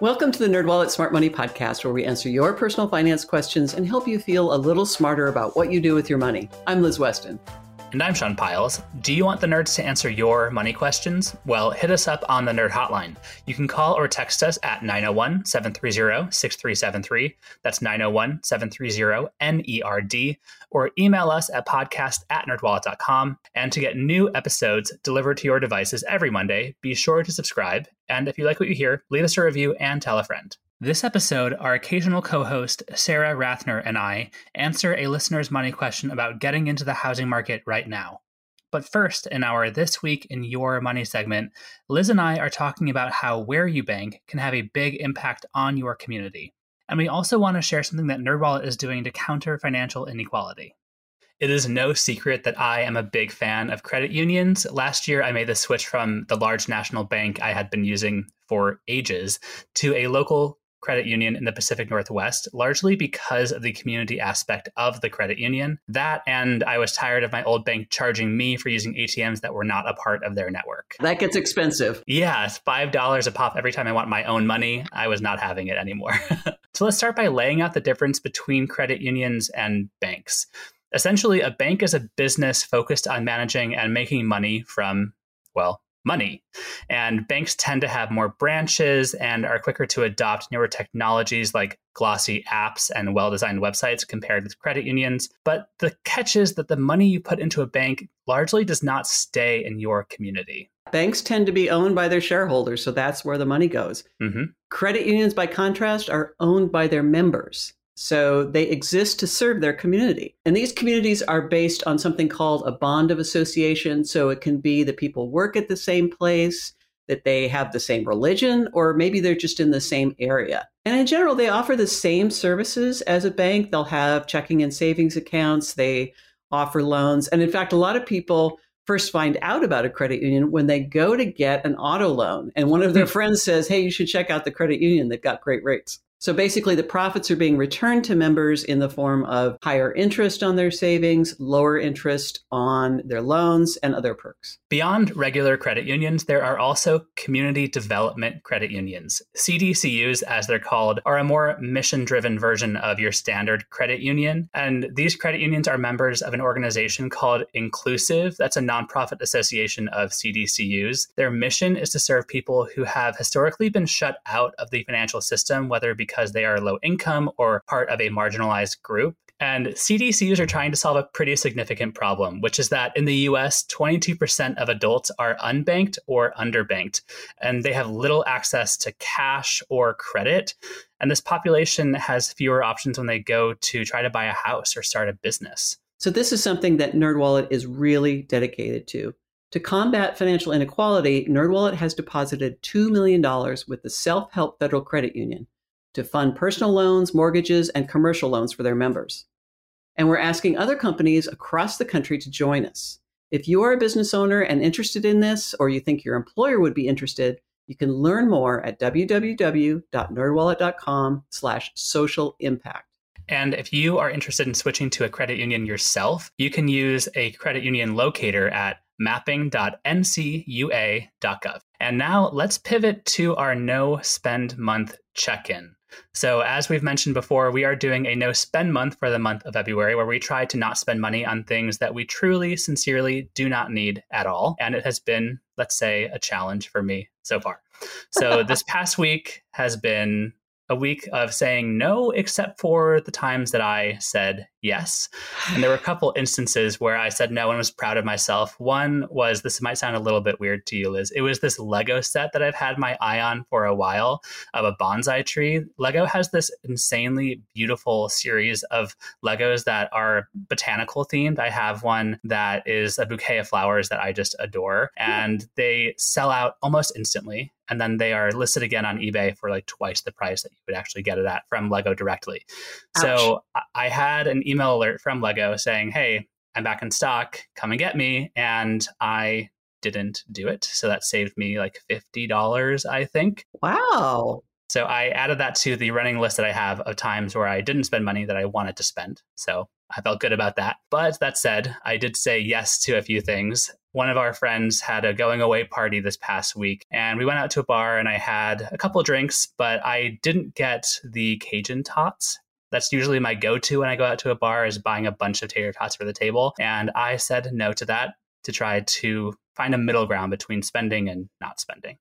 Welcome to the NerdWallet Smart Money Podcast, where we answer your personal finance questions and help you feel a little smarter about what you do with your money. I'm Liz Weston. And I'm Sean Pyles. Do you want the nerds to answer your money questions? Well, hit us up on the Nerd Hotline. You can call or text us at 901 730 6373. That's 901 730 NERD. Or email us at podcast at nerdwallet.com. And to get new episodes delivered to your devices every Monday, be sure to subscribe. And if you like what you hear, leave us a review and tell a friend. This episode, our occasional co host, Sara Rathner, and I answer a listener's money question about getting into the housing market right now. But first, in our This Week in Your Money segment, Liz and I are talking about how where you bank can have a big impact on your community. And we also want to share something that NerdWallet is doing to counter financial inequality. It is no secret that I am a big fan of credit unions. Last year, I made the switch from the large national bank I had been using for ages to a local credit union in the Pacific Northwest, largely because of the community aspect of the credit union. That, and I was tired of my old bank charging me for using ATMs that were not a part of their network. That gets expensive. Yeah, $5 a pop every time I want my own money. I was not having it anymore. so let's start by laying out the difference between credit unions and banks. Essentially, a bank is a business focused on managing and making money from, well, money. And banks tend to have more branches and are quicker to adopt newer technologies like glossy apps and well designed websites compared with credit unions. But the catch is that the money you put into a bank largely does not stay in your community. Banks tend to be owned by their shareholders, so that's where the money goes. Mm-hmm. Credit unions, by contrast, are owned by their members. So they exist to serve their community. And these communities are based on something called a bond of association. So it can be that people work at the same place, that they have the same religion, or maybe they're just in the same area. And in general, they offer the same services as a bank. They'll have checking and savings accounts, they offer loans. And in fact, a lot of people first find out about a credit union when they go to get an auto loan. And one of their hmm. friends says, Hey, you should check out the credit union. They've got great rates. So basically, the profits are being returned to members in the form of higher interest on their savings, lower interest on their loans, and other perks. Beyond regular credit unions, there are also community development credit unions. CDCUs, as they're called, are a more mission driven version of your standard credit union. And these credit unions are members of an organization called Inclusiv. That's a nonprofit association of CDCUs. Their mission is to serve people who have historically been shut out of the financial system, whether because because they are low income or part of a marginalized group. And CDCs are trying to solve a pretty significant problem, which is that in the US, 22% of adults are unbanked or underbanked, and they have little access to cash or credit. And this population has fewer options when they go to try to buy a house or start a business. So, this is something that NerdWallet is really dedicated to. To combat financial inequality, NerdWallet has deposited $2 million with the Self Help Federal Credit Union to fund personal loans, mortgages, and commercial loans for their members. And we're asking other companies across the country to join us. If you are a business owner and interested in this, or you think your employer would be interested, you can learn more at www.nerdwallet.com slash social impact. And if you are interested in switching to a credit union yourself, you can use a credit union locator at mapping.ncua.gov. And now let's pivot to our no spend month check in. So, as we've mentioned before, we are doing a no spend month for the month of February where we try to not spend money on things that we truly, sincerely do not need at all. And it has been, let's say, a challenge for me so far. So, this past week has been a week of saying no, except for the times that I said yes. And there were a couple instances where I said no and was proud of myself. One was this might sound a little bit weird to you, Liz. It was this Lego set that I've had my eye on for a while of a bonsai tree. Lego has this insanely beautiful series of Legos that are botanical themed. I have one that is a bouquet of flowers that I just adore, and they sell out almost instantly and then they are listed again on eBay for like twice the price that you would actually get it at from Lego directly. Ouch. So I had an email alert from Lego saying, "Hey, I'm back in stock. Come and get me." And I didn't do it, so that saved me like fifty dollars, I think. Wow. So I added that to the running list that I have of times where I didn't spend money that I wanted to spend. So I felt good about that. But that said, I did say yes to a few things. One of our friends had a going away party this past week, and we went out to a bar and I had a couple drinks, but I didn't get the Cajun tots. That's usually my go to when I go out to a bar is buying a bunch of tater tots for the table. And I said no to that to try to find a middle ground between spending and not spending.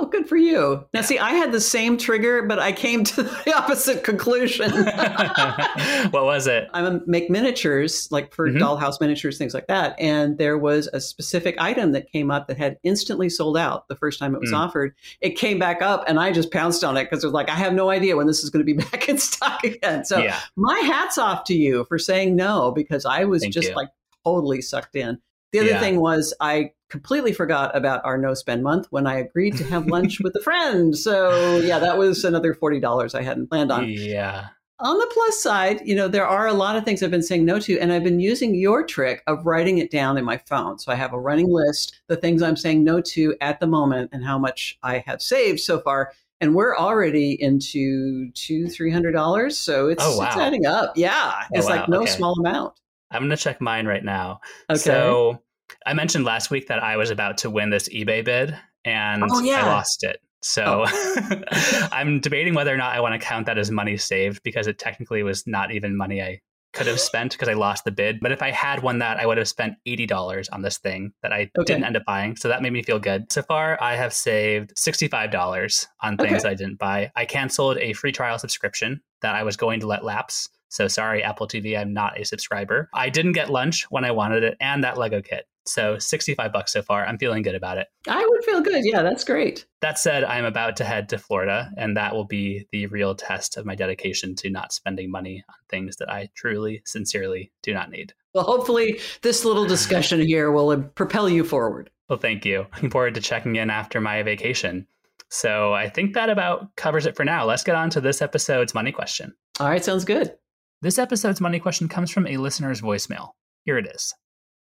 Oh, good for you. Now, yeah. see, I had the same trigger, but I came to the opposite conclusion. what was it? I make miniatures, like for mm-hmm. dollhouse miniatures, things like that. And there was a specific item that came up that had instantly sold out the first time it was mm. offered. It came back up, and I just pounced on it because it was like, I have no idea when this is going to be back in stock again. So, yeah. my hat's off to you for saying no because I was Thank just you. like totally sucked in. The other yeah. thing was I completely forgot about our no spend month when I agreed to have lunch with a friend. So yeah, that was another forty dollars I hadn't planned on. Yeah. On the plus side, you know, there are a lot of things I've been saying no to, and I've been using your trick of writing it down in my phone. So I have a running list, the things I'm saying no to at the moment, and how much I have saved so far. And we're already into two, three hundred dollars. So it's, oh, wow. it's adding up. Yeah. Oh, it's wow. like no okay. small amount. I'm going to check mine right now. Okay. So I mentioned last week that I was about to win this eBay bid and oh, yeah. I lost it. So oh. I'm debating whether or not I want to count that as money saved because it technically was not even money I could have spent because I lost the bid. But if I had won that, I would have spent $80 on this thing that I okay. didn't end up buying. So that made me feel good. So far, I have saved $65 on things okay. I didn't buy. I canceled a free trial subscription that I was going to let lapse. So sorry, Apple TV, I'm not a subscriber. I didn't get lunch when I wanted it and that Lego kit. So 65 bucks so far. I'm feeling good about it. I would feel good. Yeah, that's great. That said, I'm about to head to Florida, and that will be the real test of my dedication to not spending money on things that I truly, sincerely do not need. Well, hopefully, this little discussion here will uh, propel you forward. Well, thank you. Looking forward to checking in after my vacation. So I think that about covers it for now. Let's get on to this episode's money question. All right, sounds good. This episode's money question comes from a listener's voicemail. Here it is.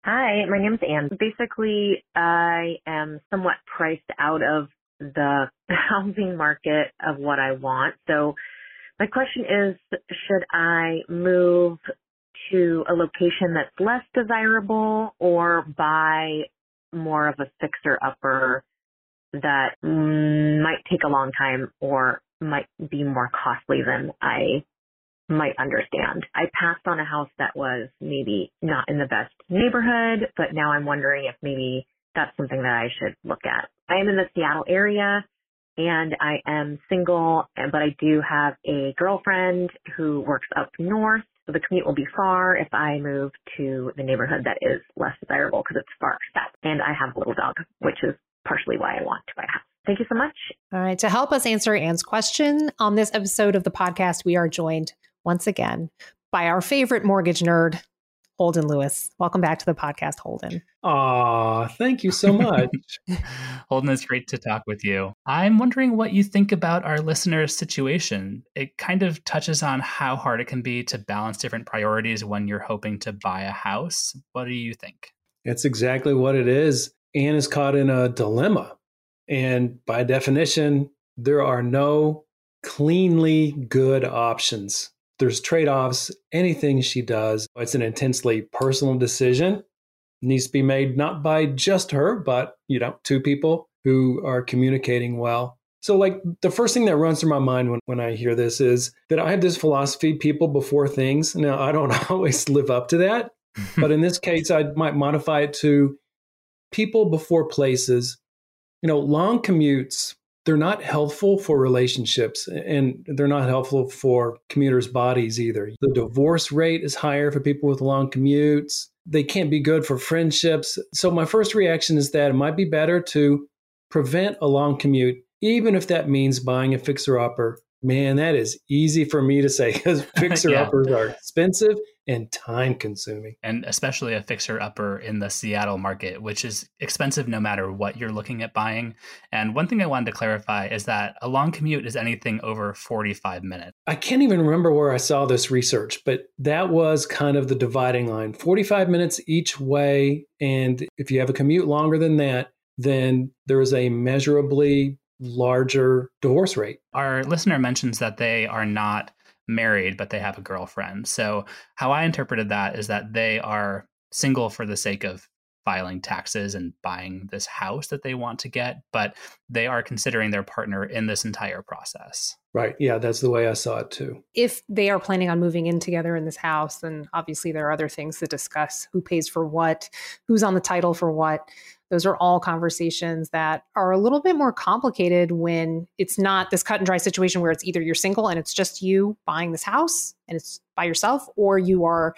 Hi, my name's Anne. Basically, I am somewhat priced out of the housing market of what I want. So my question is, should I move to a location that's less desirable or buy more of a fixer upper that might take a long time or might be more costly than I might understand. I passed on a house that was maybe not in the best neighborhood, but now I'm wondering if maybe that's something that I should look at. I am in the Seattle area and I am single, but I do have a girlfriend who works up north. So the commute will be far if I move to the neighborhood that is less desirable because it's far set. And I have a little dog, which is partially why I want to buy a house. Thank you so much. All right. To help us answer Anne's question on this episode of the podcast, we are joined once again by our favorite mortgage nerd, Holden Lewis. Welcome back to the podcast, Holden. Aw, thank you so much. Holden, it's great to talk with you. I'm wondering what you think about our listener's situation. It kind of touches on how hard it can be to balance different priorities when you're hoping to buy a house. What do you think? It's exactly what it is. Anne is caught in a dilemma. And by definition, there are no cleanly good options there's trade offs. Anything she does, it's an intensely personal decision. Needs to be made not by just her, but you know, two people who are communicating well. So, like, the first thing that runs through my mind when, when I hear this is that I have this philosophy people before things. Now, I don't always live up to that, but in this case, I might modify it to people before places. You know, long commutes they're not helpful for relationships and they're not helpful for commuters' bodies either. The divorce rate is higher for people with long commutes. They can't be good for friendships. So, my first reaction is that it might be better to prevent a long commute, even if that means buying a fixer upper. Man, that is easy for me to say because fixer uppers yeah. are expensive and time consuming. And especially a fixer upper in the Seattle market, which is expensive no matter what you're looking at buying. And one thing I wanted to clarify is that a long commute is anything over 45 minutes. I can't even remember where I saw this research, but that was kind of the dividing line 45 minutes each way. And if you have a commute longer than that, then there is a measurably larger divorce rate. Our listener mentions that they are not married, but they have a girlfriend. So, how I interpreted that is that they are single for the sake of filing taxes and buying this house that they want to get, but they are considering their partner in this entire process. Right. Yeah, that's the way I saw it too. If they are planning on moving in together in this house, then obviously there are other things to discuss who pays for what, who's on the title for what. Those are all conversations that are a little bit more complicated when it's not this cut and dry situation where it's either you're single and it's just you buying this house and it's by yourself, or you are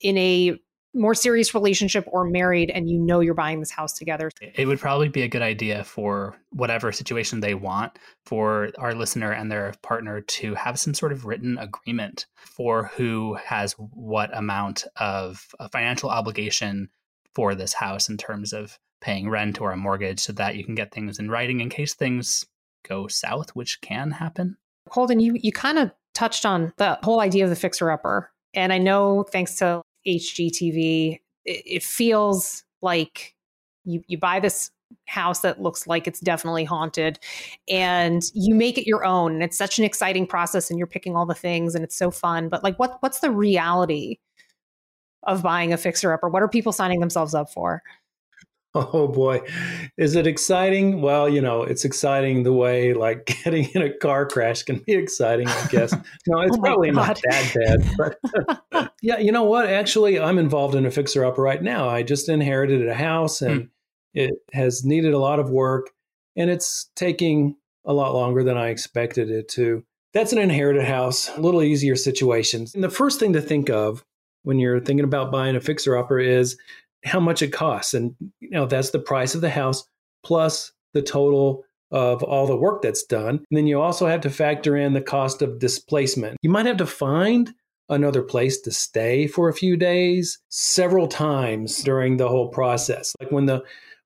in a more serious relationship or married and you know you're buying this house together. It would probably be a good idea for whatever situation they want for our listener and their partner to have some sort of written agreement for who has what amount of financial obligation for this house in terms of paying rent or a mortgage so that you can get things in writing in case things go south, which can happen. Holden, you, you kind of touched on the whole idea of the fixer upper. And I know thanks to HGTV, it, it feels like you, you buy this house that looks like it's definitely haunted and you make it your own and it's such an exciting process and you're picking all the things and it's so fun but like what what's the reality of buying a fixer upper what are people signing themselves up for Oh boy, is it exciting? Well, you know, it's exciting the way like getting in a car crash can be exciting, I guess. No, it's oh probably God. not that bad. But yeah, you know what? Actually, I'm involved in a fixer upper right now. I just inherited a house and hmm. it has needed a lot of work and it's taking a lot longer than I expected it to. That's an inherited house, a little easier situation. And the first thing to think of when you're thinking about buying a fixer upper is how much it costs. And you know, that's the price of the house plus the total of all the work that's done. And then you also have to factor in the cost of displacement. You might have to find another place to stay for a few days several times during the whole process. Like when the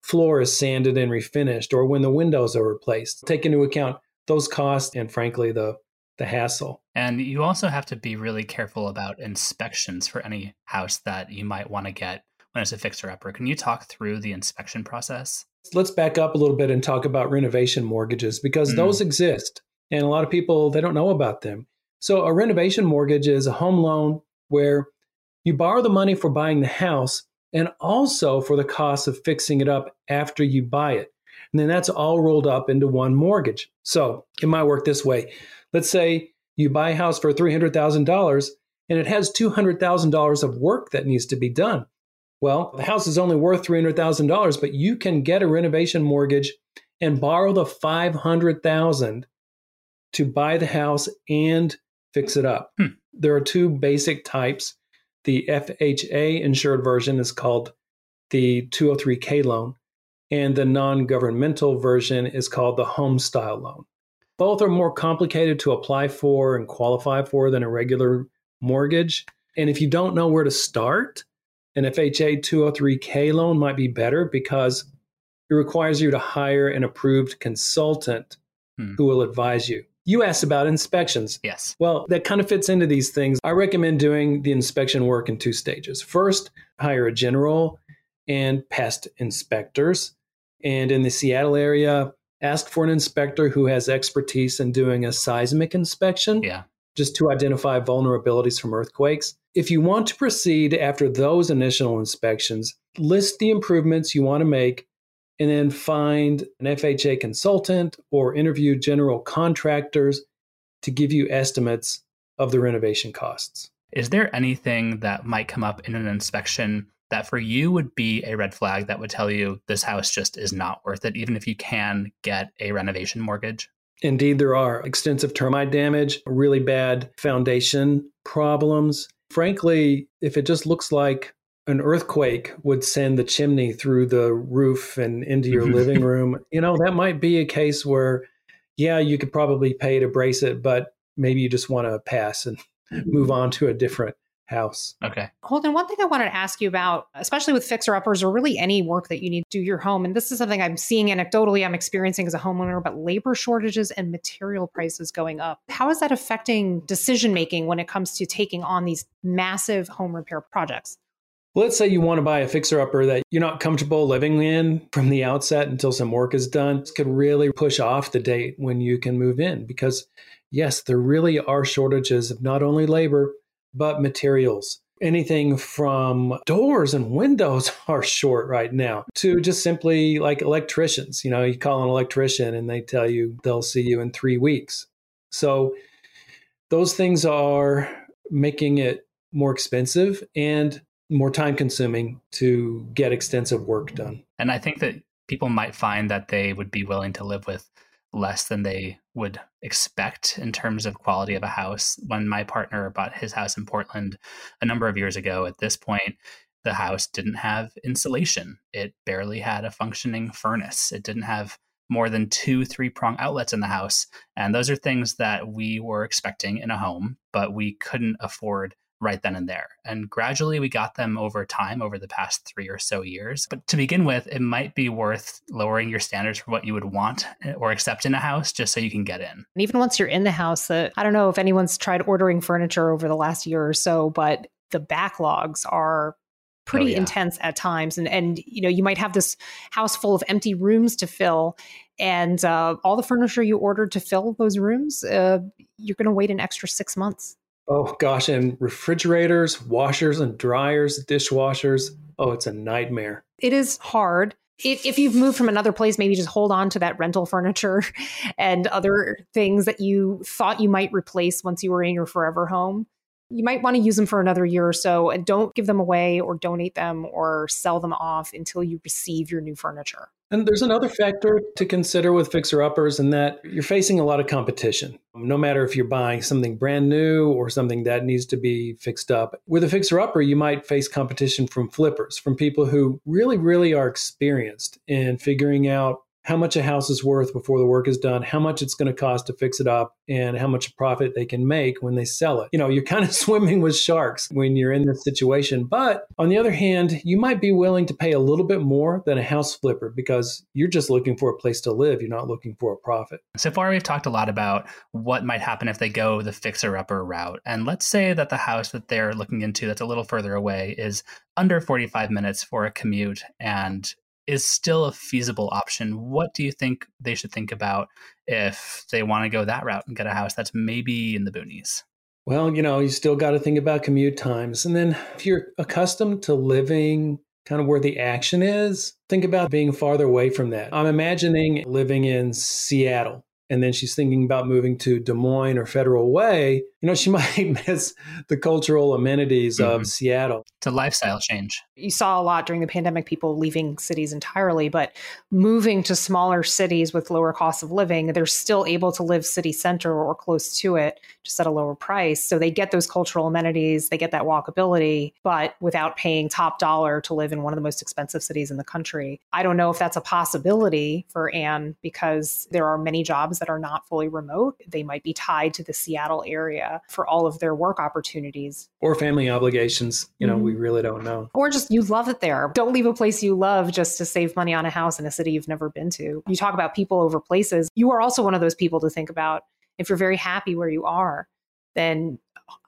floor is sanded and refinished or when the windows are replaced. Take into account those costs and frankly the the hassle. And you also have to be really careful about inspections for any house that you might want to get it's a fixer upper. Can you talk through the inspection process? Let's back up a little bit and talk about renovation mortgages because mm. those exist. And a lot of people, they don't know about them. So, a renovation mortgage is a home loan where you borrow the money for buying the house and also for the cost of fixing it up after you buy it. And then that's all rolled up into one mortgage. So, it might work this way. Let's say you buy a house for $300,000 and it has $200,000 of work that needs to be done. Well, the house is only worth $300,000, but you can get a renovation mortgage and borrow the 500,000 to buy the house and fix it up. Hmm. There are two basic types. The FHA insured version is called the 203k loan and the non-governmental version is called the home style loan. Both are more complicated to apply for and qualify for than a regular mortgage. And if you don't know where to start, an FHA 203K loan might be better because it requires you to hire an approved consultant hmm. who will advise you. You asked about inspections. Yes. Well, that kind of fits into these things. I recommend doing the inspection work in two stages. First, hire a general and pest inspectors. And in the Seattle area, ask for an inspector who has expertise in doing a seismic inspection. Yeah. Just to identify vulnerabilities from earthquakes. If you want to proceed after those initial inspections, list the improvements you want to make and then find an FHA consultant or interview general contractors to give you estimates of the renovation costs. Is there anything that might come up in an inspection that for you would be a red flag that would tell you this house just is not worth it, even if you can get a renovation mortgage? Indeed, there are extensive termite damage, really bad foundation problems, Frankly, if it just looks like an earthquake would send the chimney through the roof and into your mm-hmm. living room, you know, that might be a case where, yeah, you could probably pay to brace it, but maybe you just want to pass and move mm-hmm. on to a different house. Okay. Holden, one thing I wanted to ask you about, especially with fixer uppers or really any work that you need to do your home, and this is something I'm seeing anecdotally, I'm experiencing as a homeowner, but labor shortages and material prices going up. How is that affecting decision making when it comes to taking on these massive home repair projects? Let's say you want to buy a fixer upper that you're not comfortable living in from the outset until some work is done. This could really push off the date when you can move in because yes, there really are shortages of not only labor, but materials. Anything from doors and windows are short right now to just simply like electricians. You know, you call an electrician and they tell you they'll see you in three weeks. So those things are making it more expensive and more time consuming to get extensive work done. And I think that people might find that they would be willing to live with less than they would expect in terms of quality of a house. When my partner bought his house in Portland a number of years ago, at this point, the house didn't have insulation. It barely had a functioning furnace. It didn't have more than two three prong outlets in the house. And those are things that we were expecting in a home, but we couldn't afford right then and there. And gradually we got them over time, over the past three or so years. But to begin with, it might be worth lowering your standards for what you would want eh, or accept in a house just so you can get in. And even once you're in the house, uh, I don't know if anyone's tried ordering furniture over the last year or so, but the backlogs are pretty oh, yeah. intense at times and and you know you might have this house full of empty rooms to fill and uh, all the furniture you ordered to fill those rooms uh, you're going to wait an extra six months Oh gosh, and refrigerators, washers and dryers, dishwashers. Oh, it's a nightmare. It is hard. If, you've moved from another place, maybe just hold on to that rental furniture and other things that you thought you might replace once you were in your forever home you might want to use them for another year or so and don't give them away or donate them or sell them off until you receive your new furniture. And there's another factor to consider with fixer uppers in that you're facing a lot of competition. No matter if you're buying something brand new or something that needs to be fixed up. With a fixer upper, you might face competition from flippers, from people who really, really are experienced in figuring out how much a house is worth before the work is done, how much it's going to cost to fix it up, and how much profit they can make when they sell it. You know, you're kind of swimming with sharks when you're in this situation. But on the other hand, you might be willing to pay a little bit more than a house flipper because you're just looking for a place to live. You're not looking for a profit. So far, we've talked a lot about what might happen if they go the fixer upper route. And let's say that the house that they're looking into that's a little further away is under 45 minutes for a commute and is still a feasible option. What do you think they should think about if they want to go that route and get a house that's maybe in the boonies? Well, you know, you still got to think about commute times. And then if you're accustomed to living kind of where the action is, think about being farther away from that. I'm imagining living in Seattle and then she's thinking about moving to Des Moines or Federal Way, you know, she might miss the cultural amenities mm-hmm. of Seattle. It's a lifestyle change. You saw a lot during the pandemic, people leaving cities entirely, but moving to smaller cities with lower cost of living, they're still able to live city center or close to it, just at a lower price. So they get those cultural amenities, they get that walkability, but without paying top dollar to live in one of the most expensive cities in the country. I don't know if that's a possibility for Anne because there are many jobs that are not fully remote. They might be tied to the Seattle area for all of their work opportunities or family obligations. You know, mm-hmm. we really don't know. Or just you love it there. Don't leave a place you love just to save money on a house in a city you've never been to. You talk about people over places. You are also one of those people to think about. If you're very happy where you are, then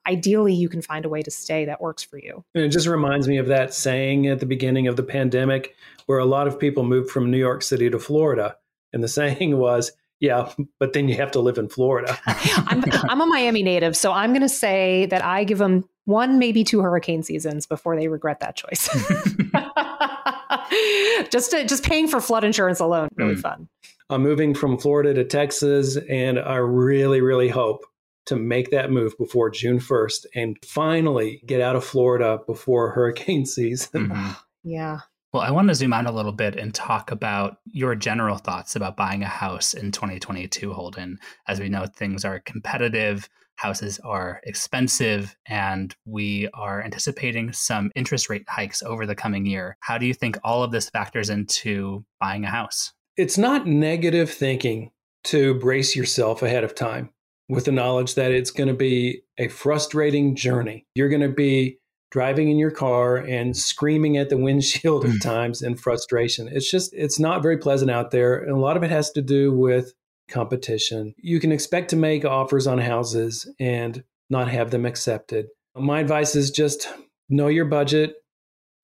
ideally you can find a way to stay that works for you. And it just reminds me of that saying at the beginning of the pandemic where a lot of people moved from New York City to Florida. And the saying was, yeah, but then you have to live in Florida. I'm, I'm a Miami native, so I'm going to say that I give them one, maybe two hurricane seasons before they regret that choice. just to, just paying for flood insurance alone, really mm. fun. I'm moving from Florida to Texas, and I really, really hope to make that move before June 1st and finally get out of Florida before hurricane season. Mm-hmm. Yeah. Well, I want to zoom out a little bit and talk about your general thoughts about buying a house in 2022, Holden. As we know, things are competitive, houses are expensive, and we are anticipating some interest rate hikes over the coming year. How do you think all of this factors into buying a house? It's not negative thinking to brace yourself ahead of time with the knowledge that it's going to be a frustrating journey. You're going to be driving in your car and screaming at the windshield at hmm. times in frustration. It's just, it's not very pleasant out there. And a lot of it has to do with competition. You can expect to make offers on houses and not have them accepted. My advice is just know your budget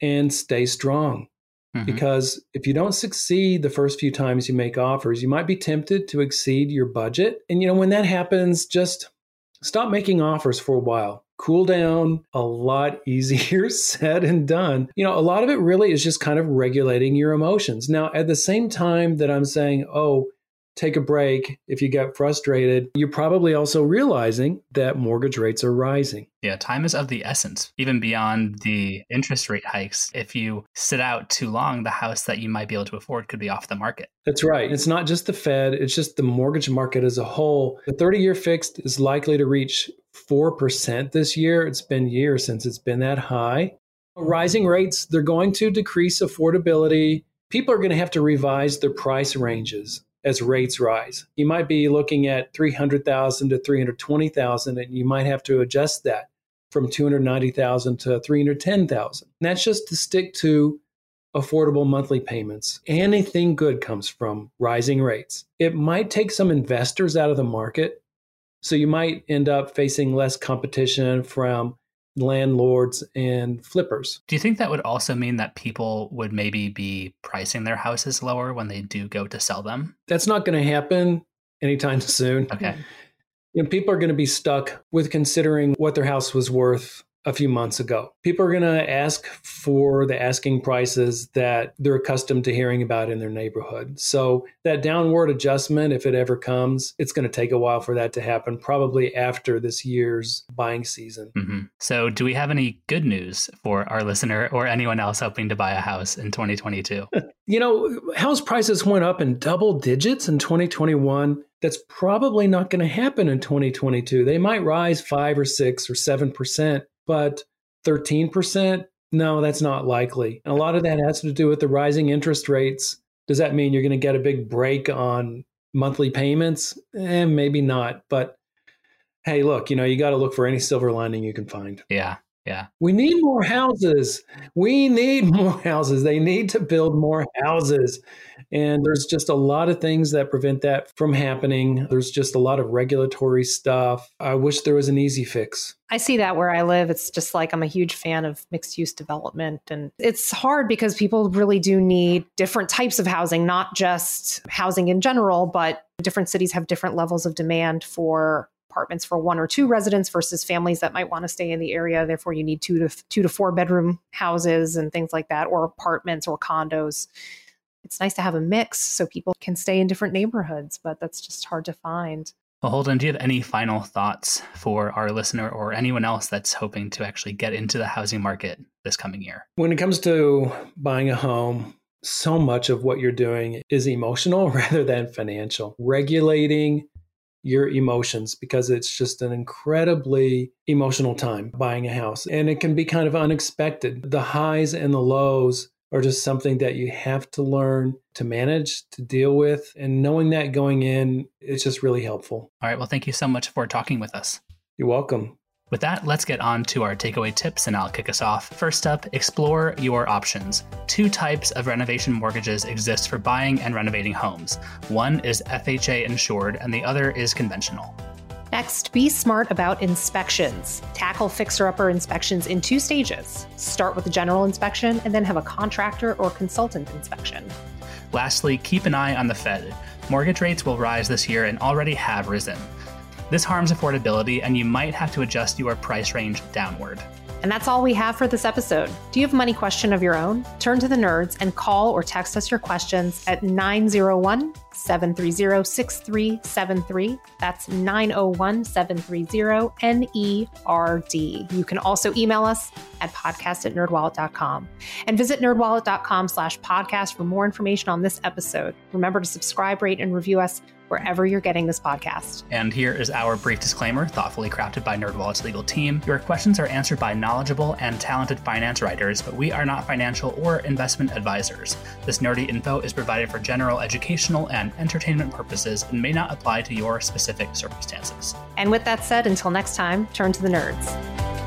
and stay strong. Mm-hmm. Because if you don't succeed the first few times you make offers, you might be tempted to exceed your budget. And, you know, when that happens, just stop making offers for a while. Cool down, a lot easier said and done. You know, a lot of it really is just kind of regulating your emotions. Now, at the same time that I'm saying, oh, take a break if you get frustrated. You're probably also realizing that mortgage rates are rising. Yeah, time is of the essence, even beyond the interest rate hikes. If you sit out too long, the house that you might be able to afford could be off the market. That's right. It's not just the Fed, it's just the mortgage market as a whole. The 30 year fixed is likely to reach 4% this year. It's been years since it's been that high. Rising rates, they're going to decrease affordability. People are going to have to revise their price ranges as rates rise. You might be looking at 300,000 to 320,000 and you might have to adjust that from 290,000 to 310,000. That's just to stick to affordable monthly payments. Anything good comes from rising rates. It might take some investors out of the market. So you might end up facing less competition from landlords and flippers. Do you think that would also mean that people would maybe be pricing their houses lower when they do go to sell them? That's not going to happen anytime soon. Okay. You know, people are going to be stuck with considering what their house was worth a few months ago. People are going to ask for the asking prices that they're accustomed to hearing about in their neighborhood. So, that downward adjustment, if it ever comes, it's going to take a while for that to happen, probably after this year's buying season. Mm-hmm. So, do we have any good news for our listener or anyone else hoping to buy a house in 2022? you know, house prices went up in double digits in 2021 that's probably not going to happen in 2022. They might rise 5 or 6 or 7%, but 13%, no, that's not likely. And a lot of that has to do with the rising interest rates. Does that mean you're going to get a big break on monthly payments? Eh, maybe not. But hey, look, you know, you got to look for any silver lining you can find. Yeah. Yeah. We need more houses. We need more houses. They need to build more houses. And there's just a lot of things that prevent that from happening. There's just a lot of regulatory stuff. I wish there was an easy fix. I see that where I live. It's just like I'm a huge fan of mixed use development. And it's hard because people really do need different types of housing, not just housing in general, but different cities have different levels of demand for apartments for one or two residents versus families that might want to stay in the area. Therefore, you need two to two to four bedroom houses and things like that, or apartments or condos. It's nice to have a mix so people can stay in different neighborhoods, but that's just hard to find. Well, Holden, do you have any final thoughts for our listener or anyone else that's hoping to actually get into the housing market this coming year? When it comes to buying a home, so much of what you're doing is emotional rather than financial. Regulating your emotions because it's just an incredibly emotional time buying a house. And it can be kind of unexpected. The highs and the lows are just something that you have to learn to manage, to deal with. And knowing that going in, it's just really helpful. All right. Well, thank you so much for talking with us. You're welcome. With that, let's get on to our takeaway tips, and I'll kick us off. First up, explore your options. Two types of renovation mortgages exist for buying and renovating homes one is FHA insured, and the other is conventional. Next, be smart about inspections. Tackle fixer upper inspections in two stages. Start with a general inspection and then have a contractor or consultant inspection. Lastly, keep an eye on the Fed. Mortgage rates will rise this year and already have risen. This harms affordability, and you might have to adjust your price range downward. And that's all we have for this episode. Do you have a money question of your own? Turn to the nerds and call or text us your questions at 901 730 6373. That's 901 730 NERD. You can also email us at podcast at nerdwallet.com and visit nerdwallet.com slash podcast for more information on this episode. Remember to subscribe, rate, and review us wherever you're getting this podcast. And here is our brief disclaimer, thoughtfully crafted by NerdWallet's legal team. Your questions are answered by knowledgeable and talented finance writers, but we are not financial or investment advisors. This nerdy info is provided for general educational and entertainment purposes and may not apply to your specific circumstances. And with that said, until next time, turn to the nerds.